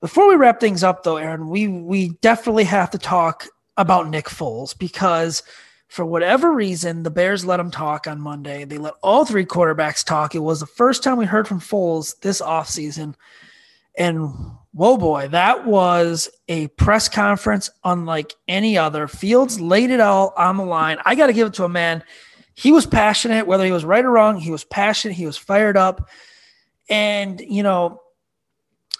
Before we wrap things up, though, Aaron, we we definitely have to talk about Nick Foles because for whatever reason, the Bears let him talk on Monday. They let all three quarterbacks talk. It was the first time we heard from Foles this offseason. And whoa, boy, that was a press conference unlike any other. Fields laid it all on the line. I got to give it to a man. He was passionate, whether he was right or wrong. He was passionate. He was fired up. And, you know,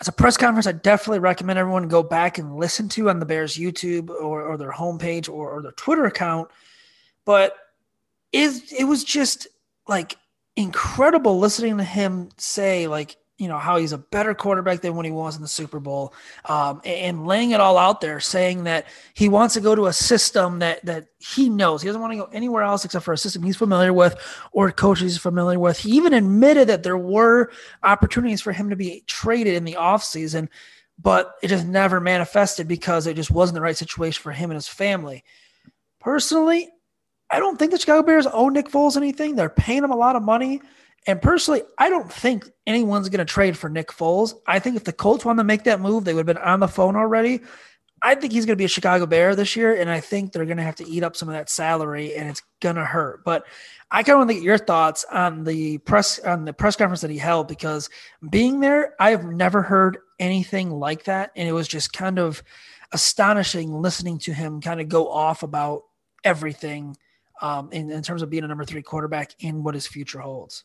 it's a press conference I definitely recommend everyone go back and listen to on the Bears YouTube or, or their homepage or, or their Twitter account. But is it was just like incredible listening to him say, like, you know how he's a better quarterback than when he was in the Super Bowl, um, and laying it all out there, saying that he wants to go to a system that that he knows he doesn't want to go anywhere else except for a system he's familiar with or coaches he's familiar with. He even admitted that there were opportunities for him to be traded in the offseason, but it just never manifested because it just wasn't the right situation for him and his family. Personally, I don't think the Chicago Bears owe Nick Foles anything. They're paying him a lot of money. And personally, I don't think anyone's going to trade for Nick Foles. I think if the Colts want to make that move, they would have been on the phone already. I think he's going to be a Chicago Bear this year, and I think they're going to have to eat up some of that salary, and it's going to hurt. But I kind of want to get your thoughts on the press on the press conference that he held because being there, I have never heard anything like that, and it was just kind of astonishing listening to him kind of go off about everything um, in, in terms of being a number three quarterback and what his future holds.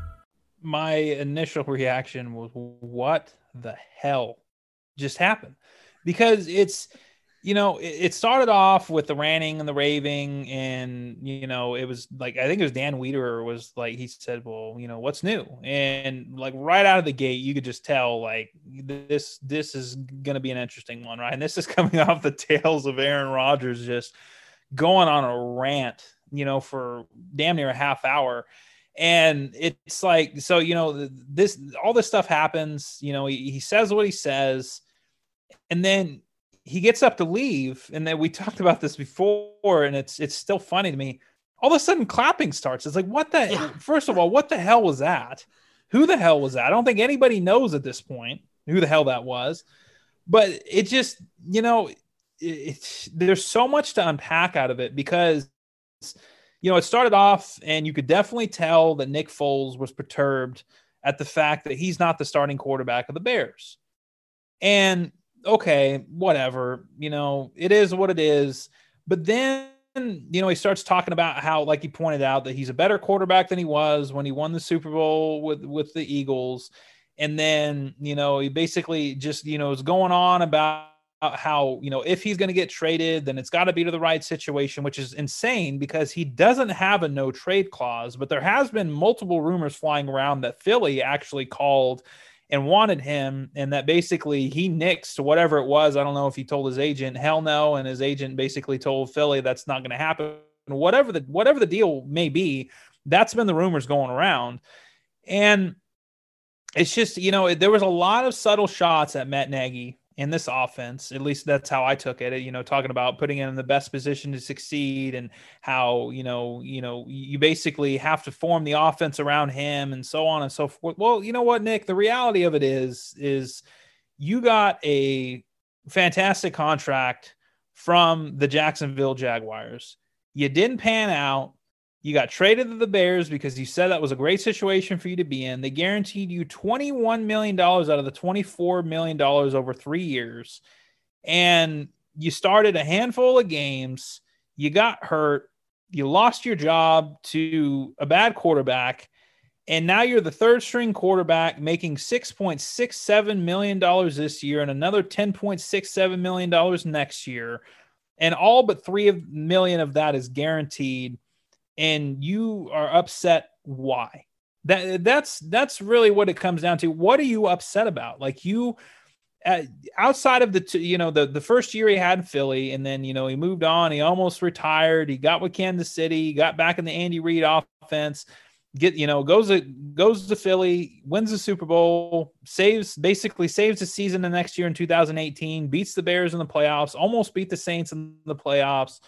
my initial reaction was what the hell just happened? Because it's you know it, started off with the ranting and the raving and you know it was like i think it was dan wiederer was like he said well you know what's new? And like right out of the gate you could just tell like this this is going to be an interesting one right? And this is coming off the tails of aaron rodgers just going on a rant you know for damn near a half hour and it's like so you know this all this stuff happens you know he, he says what he says and then he gets up to leave and then we talked about this before and it's it's still funny to me all of a sudden clapping starts it's like what the yeah. first of all what the hell was that who the hell was that? I don't think anybody knows at this point who the hell that was. But it just, you know, it, there's so much to unpack out of it because, you know, it started off and you could definitely tell that Nick Foles was perturbed at the fact that he's not the starting quarterback of the Bears. And okay, whatever, you know, it is what it is. But then you know, he starts talking about how, like he pointed out, that he's a better quarterback than he was when he won the Super Bowl with with the Eagles, and then you know he basically just you know is going on about how you know if he's going to get traded, then it's got to be to the right situation, which is insane because he doesn't have a no trade clause. But there has been multiple rumors flying around that Philly actually called and wanted him, and that basically he nixed whatever it was. I don't know if he told his agent, hell no, and his agent basically told Philly that's not going to happen. Whatever the whatever the deal may be, that's been the rumors going around, and it's just you know there was a lot of subtle shots at Matt Nagy in this offense. At least that's how I took it. You know, talking about putting him in the best position to succeed and how, you know, you know, you basically have to form the offense around him and so on and so forth. Well, you know what, Nick, the reality of it is is you got a fantastic contract from the Jacksonville Jaguars. You didn't pan out. You got traded to the Bears because you said that was a great situation for you to be in. They guaranteed you $21 million out of the $24 million over three years. And you started a handful of games. You got hurt. You lost your job to a bad quarterback. And now you're the third string quarterback making $6.67 million this year and another $10.67 million next year. And all but three million of that is guaranteed and you are upset why? That that's that's really what it comes down to. What are you upset about? Like you uh, outside of the you know the the first year he had in Philly and then you know he moved on he almost retired he got with Kansas City he got back in the Andy Reid offense get you know goes to goes to Philly wins the Super Bowl saves basically saves the season the next year in 2018 beats the Bears in the playoffs almost beat the Saints in the playoffs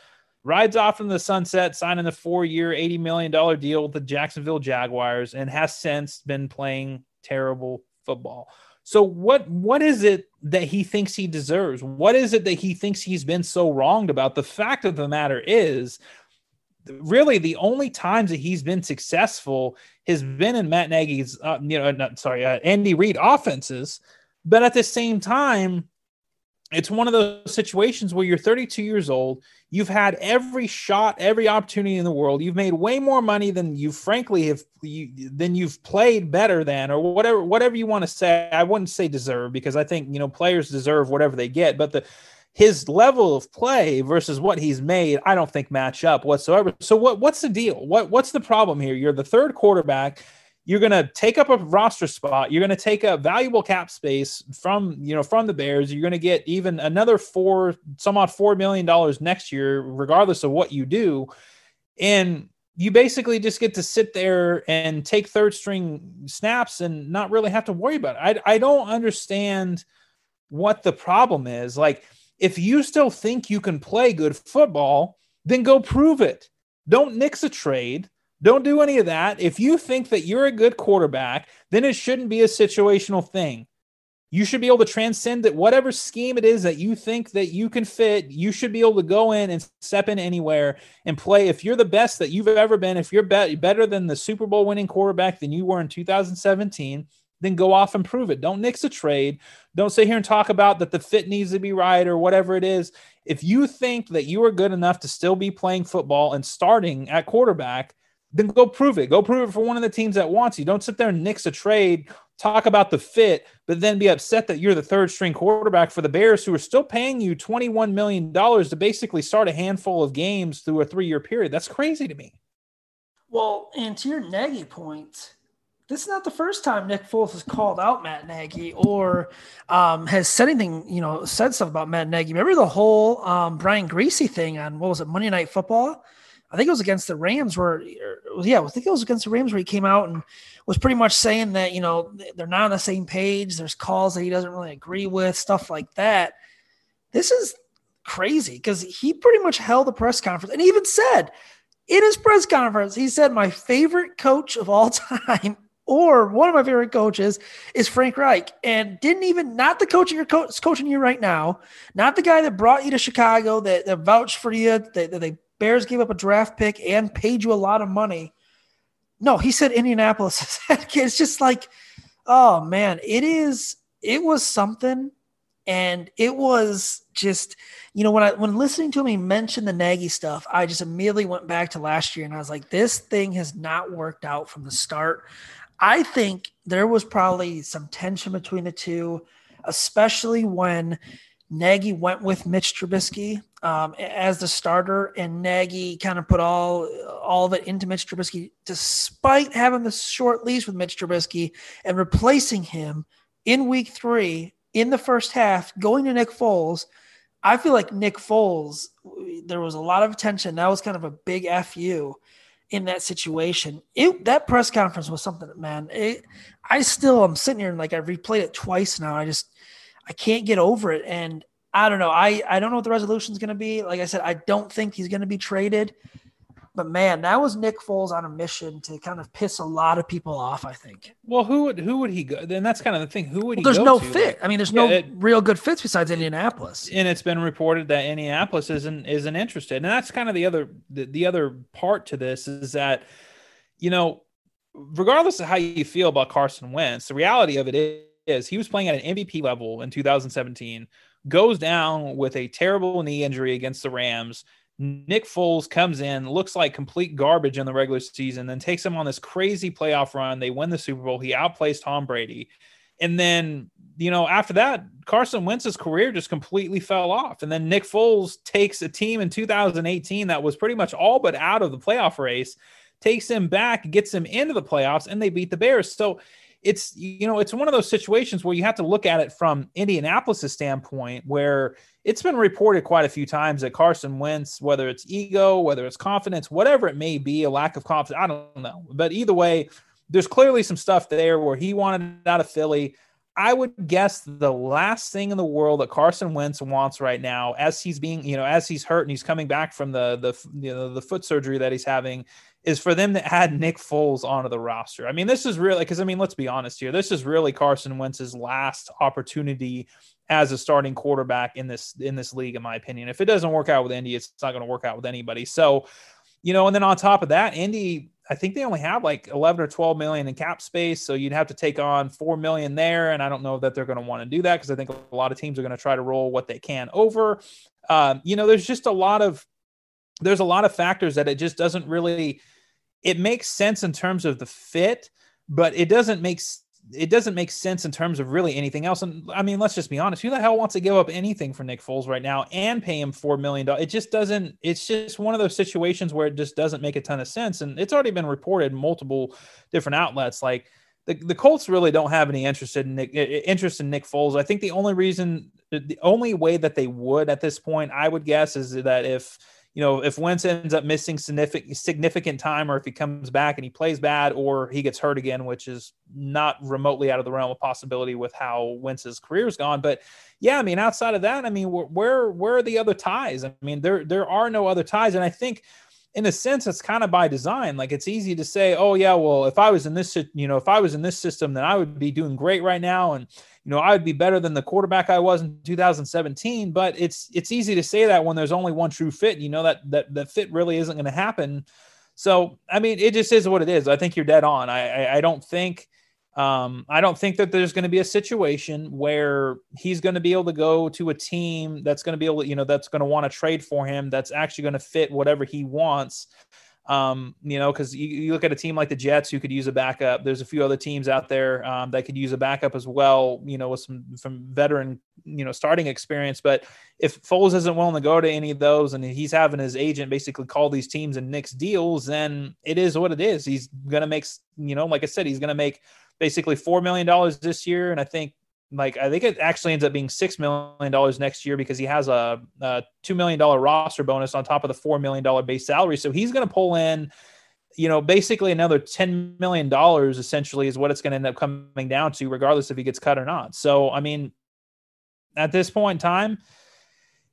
rides off in the sunset, signing a four year, $80 million deal with the Jacksonville Jaguars, and has since been playing terrible football. So what what is it that he thinks he deserves? What is it that he thinks he's been so wronged about? The fact of the matter is really the only times that he's been successful has been in Matt Nagy's uh, you know not sorry uh, Andy Reid offenses, but at the same time it's one of those situations where you're 32 years old you've had every shot every opportunity in the world you've made way more money than you frankly have you, than you've played better than or whatever whatever you want to say. I wouldn't say deserve because i think you know players deserve whatever they get but the his level of play versus what he's made i don't think match up whatsoever. So what what's the deal? What what's the problem here? You're the third quarterback you're going to take up a roster spot. You're going to take a valuable cap space from, you know, from the Bears. You're going to get even another four, some odd $4 million next year, regardless of what you do. And you basically just get to sit there and take third string snaps and not really have to worry about it. I, I don't understand what the problem is. Like, if you still think you can play good football, then go prove it. Don't nix a trade don't do any of that. If you think that you're a good quarterback, then it shouldn't be a situational thing. You should be able to transcend that whatever scheme it is that you think that you can fit, you should be able to go in and step in anywhere and play. If you're the best that you've ever been, if you're be- better than the Super Bowl winning quarterback than you were in 2017, then go off and prove it. Don't nix a trade. Don't sit here and talk about that the fit needs to be right or whatever it is. If you think that you are good enough to still be playing football and starting at quarterback, then go prove it. Go prove it for one of the teams that wants you. Don't sit there and nix a trade, talk about the fit, but then be upset that you're the third string quarterback for the Bears who are still paying you $21 million to basically start a handful of games through a three year period. That's crazy to me. Well, and to your Nagy point, this is not the first time Nick Foles has called out Matt Nagy or um, has said anything, you know, said stuff about Matt Nagy. Remember the whole um, Brian Griese thing on what was it, Monday Night Football? I think it was against the Rams where, er, yeah, I think it was against the Rams where he came out and was pretty much saying that, you know, they're not on the same page. There's calls that he doesn't really agree with, stuff like that. This is crazy because he pretty much held a press conference and even said in his press conference, he said, My favorite coach of all time Or one of my favorite coaches is Frank Reich, and didn't even not the coach you're co- coaching you right now, not the guy that brought you to Chicago, that, that vouched for you, that, that the Bears gave up a draft pick and paid you a lot of money. No, he said Indianapolis. it's just like, oh man, it is. It was something, and it was just you know when I when listening to him mention the Nagy stuff, I just immediately went back to last year and I was like, this thing has not worked out from the start. I think there was probably some tension between the two, especially when Nagy went with Mitch Trubisky um, as the starter, and Nagy kind of put all all of it into Mitch Trubisky, despite having the short leash with Mitch Trubisky and replacing him in Week Three in the first half, going to Nick Foles. I feel like Nick Foles, there was a lot of attention. That was kind of a big fu in that situation. It that press conference was something, man. It, I still am sitting here and like I replayed it twice now. I just I can't get over it, and I don't know. I I don't know what the resolution is going to be. Like I said, I don't think he's going to be traded. But man, that was Nick Foles on a mission to kind of piss a lot of people off. I think. Well, who would who would he go? Then that's kind of the thing. Who would well, he? There's no to? fit. I mean, there's yeah, no it, real good fits besides Indianapolis. And it's been reported that Indianapolis isn't isn't interested, and that's kind of the other the, the other part to this is that, you know, regardless of how you feel about Carson Wentz, the reality of it is he was playing at an MVP level in 2017, goes down with a terrible knee injury against the Rams Nick Foles comes in, looks like complete garbage in the regular season, then takes him on this crazy playoff run. They win the Super Bowl. He outplays Tom Brady. And then, you know, after that, Carson Wentz's career just completely fell off. And then Nick Foles takes a team in 2018 that was pretty much all but out of the playoff race, takes him back, gets him into the playoffs, and they beat the Bears. So it's, you know, it's one of those situations where you have to look at it from Indianapolis's standpoint, where it's been reported quite a few times that Carson Wentz, whether it's ego, whether it's confidence, whatever it may be, a lack of confidence, I don't know. But either way, there's clearly some stuff there where he wanted out of Philly. I would guess the last thing in the world that Carson Wentz wants right now, as he's being, you know, as he's hurt and he's coming back from the the you know the foot surgery that he's having, is for them to add Nick Foles onto the roster. I mean, this is really because I mean, let's be honest here. This is really Carson Wentz's last opportunity as a starting quarterback in this in this league, in my opinion. If it doesn't work out with Indy, it's not going to work out with anybody. So, you know, and then on top of that, Indy, I think they only have like 11 or 12 million in cap space, so you'd have to take on 4 million there, and I don't know that they're going to want to do that because I think a lot of teams are going to try to roll what they can over. Um, you know, there's just a lot of there's a lot of factors that it just doesn't really it makes sense in terms of the fit, but it doesn't make it doesn't make sense in terms of really anything else. And I mean, let's just be honest. Who the hell wants to give up anything for Nick Foles right now and pay him four million dollars? It just doesn't. It's just one of those situations where it just doesn't make a ton of sense. And it's already been reported multiple different outlets. Like the, the Colts really don't have any interest in Nick interest in Nick Foles. I think the only reason, the only way that they would at this point, I would guess, is that if you know, if Wentz ends up missing significant significant time, or if he comes back and he plays bad, or he gets hurt again, which is not remotely out of the realm of possibility with how Wentz's career's gone. But yeah, I mean, outside of that, I mean, where where are the other ties? I mean, there there are no other ties, and I think in a sense it's kind of by design like it's easy to say oh yeah well if i was in this you know if i was in this system then i would be doing great right now and you know i would be better than the quarterback i was in 2017 but it's it's easy to say that when there's only one true fit you know that that that fit really isn't going to happen. So i mean it just is what it is. I think you're dead on. I i, I don't think um, I don't think that there's going to be a situation where he's going to be able to go to a team that's going to be able to, you know, that's going to want to trade for him, that's actually going to fit whatever he wants. Um, you know, because you, you, look at a team like the Jets who could use a backup. There's a few other teams out there um, that could use a backup as well. You know, with some from veteran, you know, starting experience. But if Foles isn't willing to go to any of those, and he's having his agent basically call these teams and nix deals, then it is what it is. He's gonna make, you know, like I said, he's gonna make basically four million dollars this year, and I think like I think it actually ends up being six million dollars next year because he has a, a two million dollar roster bonus on top of the four million dollar base salary. So he's going to pull in, you know, basically another ten million dollars. Essentially, is what it's going to end up coming down to, regardless if he gets cut or not. So I mean, at this point in time,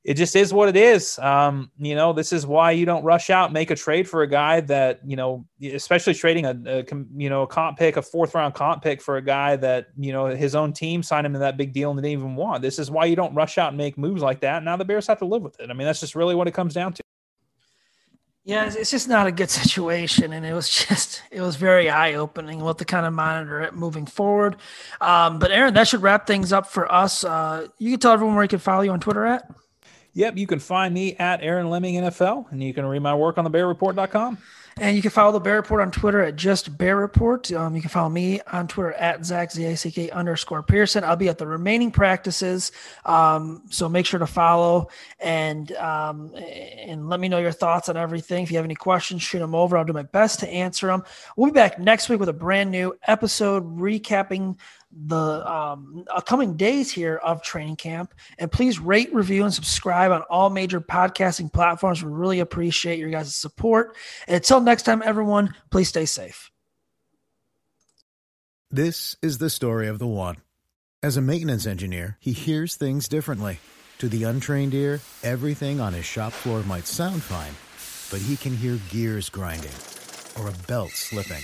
it just is what it is. Um, you know, this is why you don't rush out, make a trade for a guy that you know, especially trading a, a you know a comp pick, a fourth round comp pick for a guy that you know his own team signed him in that big deal and they didn't even want. This is why you don't rush out and make moves like that. Now the Bears have to live with it. I mean, that's just really what it comes down to. Yeah, it's just not a good situation, and it was just it was very eye opening. We'll have to kind of monitor it moving forward. Um, but Aaron, that should wrap things up for us. Uh, you can tell everyone where you can follow you on Twitter at. Yep, you can find me at Aaron Leming NFL, and you can read my work on the thebearreport.com. And you can follow the Bear Report on Twitter at just Bear Report. Um, you can follow me on Twitter at Zack Z A C K underscore Pearson. I'll be at the remaining practices, um, so make sure to follow and um, and let me know your thoughts on everything. If you have any questions, shoot them over. I'll do my best to answer them. We'll be back next week with a brand new episode recapping the um, upcoming days here of training camp. And please rate, review, and subscribe on all major podcasting platforms. We really appreciate your guys' support. And until next time, everyone, please stay safe. This is the story of the one. As a maintenance engineer, he hears things differently. To the untrained ear, everything on his shop floor might sound fine, but he can hear gears grinding or a belt slipping.